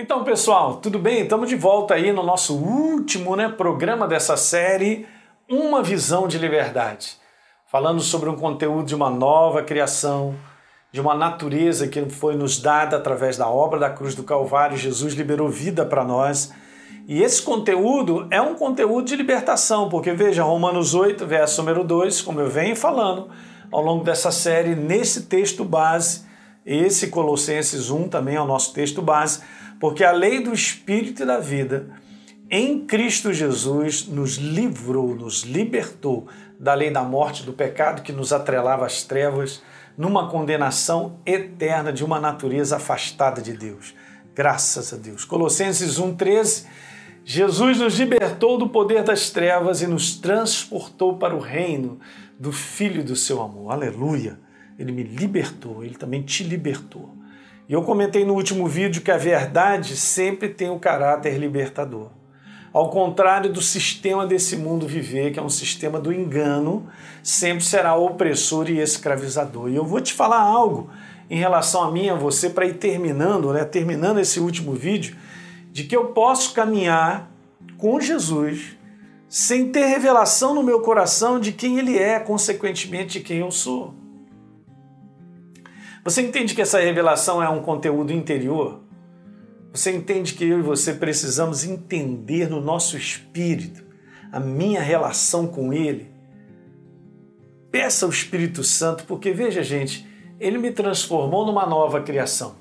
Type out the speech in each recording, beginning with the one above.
Então, pessoal, tudo bem? Estamos de volta aí no nosso último né, programa dessa série, Uma Visão de Liberdade. Falando sobre um conteúdo de uma nova criação, de uma natureza que foi nos dada através da obra da cruz do Calvário. Jesus liberou vida para nós. E esse conteúdo é um conteúdo de libertação, porque veja, Romanos 8, verso número 2, como eu venho falando ao longo dessa série, nesse texto base, esse Colossenses 1 também é o nosso texto base, porque a lei do Espírito e da vida em Cristo Jesus nos livrou, nos libertou da lei da morte, do pecado que nos atrelava às trevas, numa condenação eterna de uma natureza afastada de Deus. Graças a Deus. Colossenses 1,13. Jesus nos libertou do poder das trevas e nos transportou para o reino do Filho do seu amor. Aleluia! Ele me libertou, ele também te libertou. E eu comentei no último vídeo que a verdade sempre tem o caráter libertador. Ao contrário do sistema desse mundo viver, que é um sistema do engano, sempre será opressor e escravizador. E eu vou te falar algo em relação a mim e a você para ir terminando, né? Terminando esse último vídeo, de que eu posso caminhar com Jesus sem ter revelação no meu coração de quem ele é, consequentemente de quem eu sou. Você entende que essa revelação é um conteúdo interior? Você entende que eu e você precisamos entender no nosso espírito a minha relação com Ele? Peça ao Espírito Santo, porque veja, gente, Ele me transformou numa nova criação.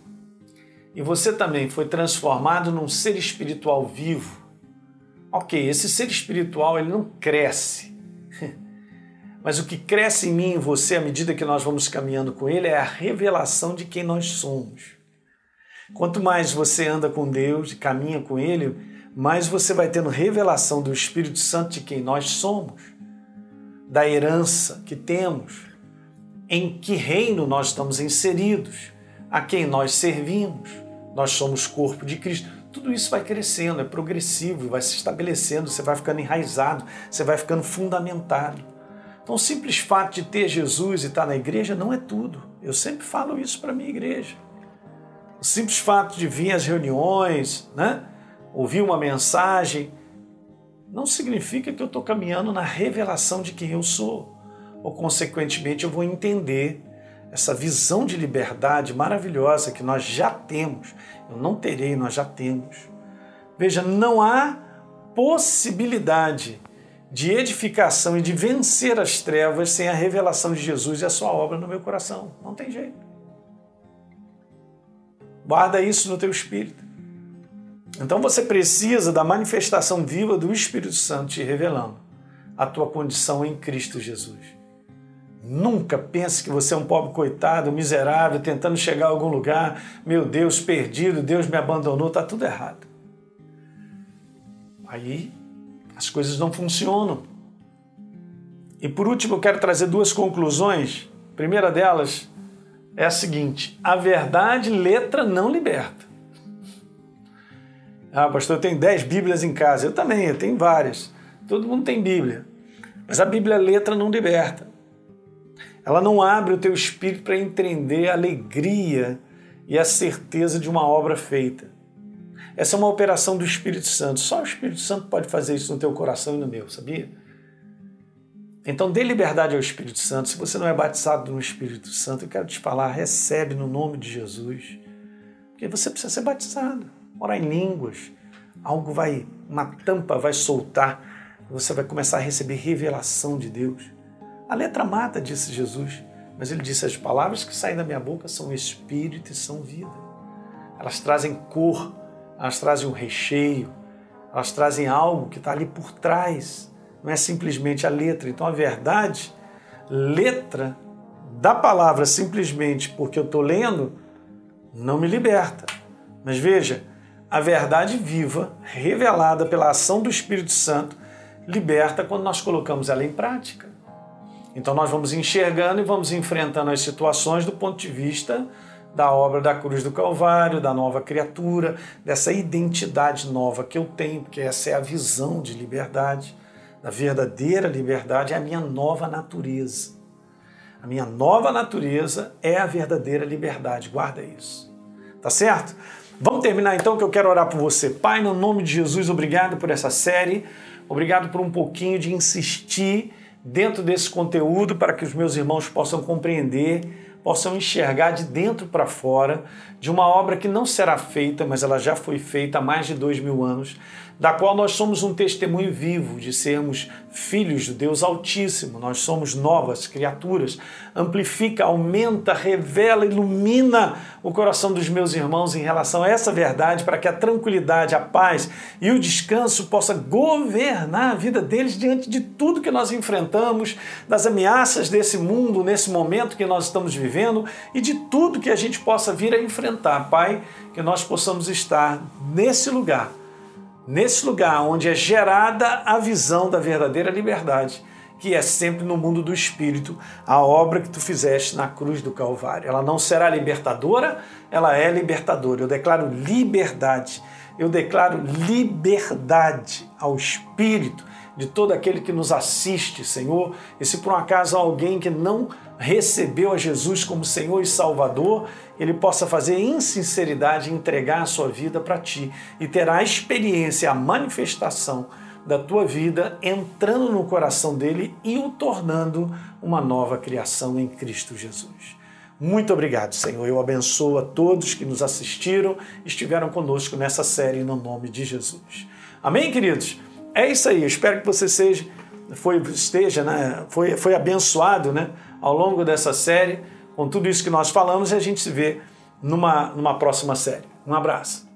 E você também foi transformado num ser espiritual vivo. Ok, esse ser espiritual ele não cresce, mas o que cresce em mim e você à medida que nós vamos caminhando com Ele é a revelação de quem nós somos. Quanto mais você anda com Deus e caminha com Ele, mais você vai tendo revelação do Espírito Santo de quem nós somos, da herança que temos, em que reino nós estamos inseridos, a quem nós servimos. Nós somos corpo de Cristo. Tudo isso vai crescendo, é progressivo, vai se estabelecendo, você vai ficando enraizado, você vai ficando fundamentado. Então, o simples fato de ter Jesus e estar na igreja não é tudo. Eu sempre falo isso para a minha igreja. O simples fato de vir às reuniões, né? ouvir uma mensagem, não significa que eu estou caminhando na revelação de quem eu sou. Ou, consequentemente, eu vou entender essa visão de liberdade maravilhosa que nós já temos. Eu não terei, nós já temos. Veja, não há possibilidade de edificação e de vencer as trevas sem a revelação de Jesus e a sua obra no meu coração. Não tem jeito. Guarda isso no teu espírito. Então você precisa da manifestação viva do Espírito Santo te revelando a tua condição em Cristo Jesus. Nunca pense que você é um pobre coitado, miserável, tentando chegar a algum lugar, meu Deus, perdido, Deus me abandonou, está tudo errado. Aí as coisas não funcionam. E por último, eu quero trazer duas conclusões. A primeira delas é a seguinte: a verdade, letra, não liberta. Ah, pastor, eu tenho dez Bíblias em casa. Eu também, eu tenho várias. Todo mundo tem Bíblia. Mas a Bíblia, letra, não liberta. Ela não abre o teu espírito para entender a alegria e a certeza de uma obra feita. Essa é uma operação do Espírito Santo. Só o Espírito Santo pode fazer isso no teu coração e no meu, sabia? Então dê liberdade ao Espírito Santo. Se você não é batizado no Espírito Santo, eu quero te falar, recebe no nome de Jesus. Porque você precisa ser batizado. Orar em línguas. Algo vai, uma tampa vai soltar. Você vai começar a receber revelação de Deus. A letra mata, disse Jesus. Mas ele disse: as palavras que saem da minha boca são espírito e são vida. Elas trazem cor, elas trazem um recheio, elas trazem algo que está ali por trás, não é simplesmente a letra. Então a verdade, letra da palavra simplesmente porque eu estou lendo, não me liberta. Mas veja, a verdade viva, revelada pela ação do Espírito Santo, liberta quando nós colocamos ela em prática. Então nós vamos enxergando e vamos enfrentando as situações do ponto de vista da obra da cruz do Calvário, da nova criatura, dessa identidade nova que eu tenho, porque essa é a visão de liberdade, da verdadeira liberdade, é a minha nova natureza. A minha nova natureza é a verdadeira liberdade, guarda isso. Tá certo? Vamos terminar então que eu quero orar por você. Pai, no nome de Jesus, obrigado por essa série. Obrigado por um pouquinho de insistir dentro desse conteúdo para que os meus irmãos possam compreender, possam enxergar de dentro para fora de uma obra que não será feita, mas ela já foi feita há mais de dois mil anos da qual nós somos um testemunho vivo de sermos filhos do Deus Altíssimo, nós somos novas criaturas. Amplifica, aumenta, revela, ilumina o coração dos meus irmãos em relação a essa verdade, para que a tranquilidade, a paz e o descanso possa governar a vida deles diante de tudo que nós enfrentamos, das ameaças desse mundo, nesse momento que nós estamos vivendo e de tudo que a gente possa vir a enfrentar. Pai, que nós possamos estar nesse lugar nesse lugar onde é gerada a visão da verdadeira liberdade, que é sempre no mundo do espírito, a obra que tu fizeste na cruz do Calvário. Ela não será libertadora, ela é libertadora. Eu declaro liberdade. Eu declaro liberdade ao espírito de todo aquele que nos assiste, Senhor. E se por um acaso alguém que não recebeu a Jesus como Senhor e Salvador, ele possa fazer em sinceridade entregar a sua vida para ti e terá a experiência, a manifestação da tua vida entrando no coração dele e o tornando uma nova criação em Cristo Jesus. Muito obrigado, Senhor. Eu abençoo a todos que nos assistiram estiveram conosco nessa série no nome de Jesus. Amém, queridos? É isso aí. Eu espero que você seja, foi, esteja, né? Foi, foi abençoado, né? Ao longo dessa série, com tudo isso que nós falamos, e a gente se vê numa, numa próxima série. Um abraço.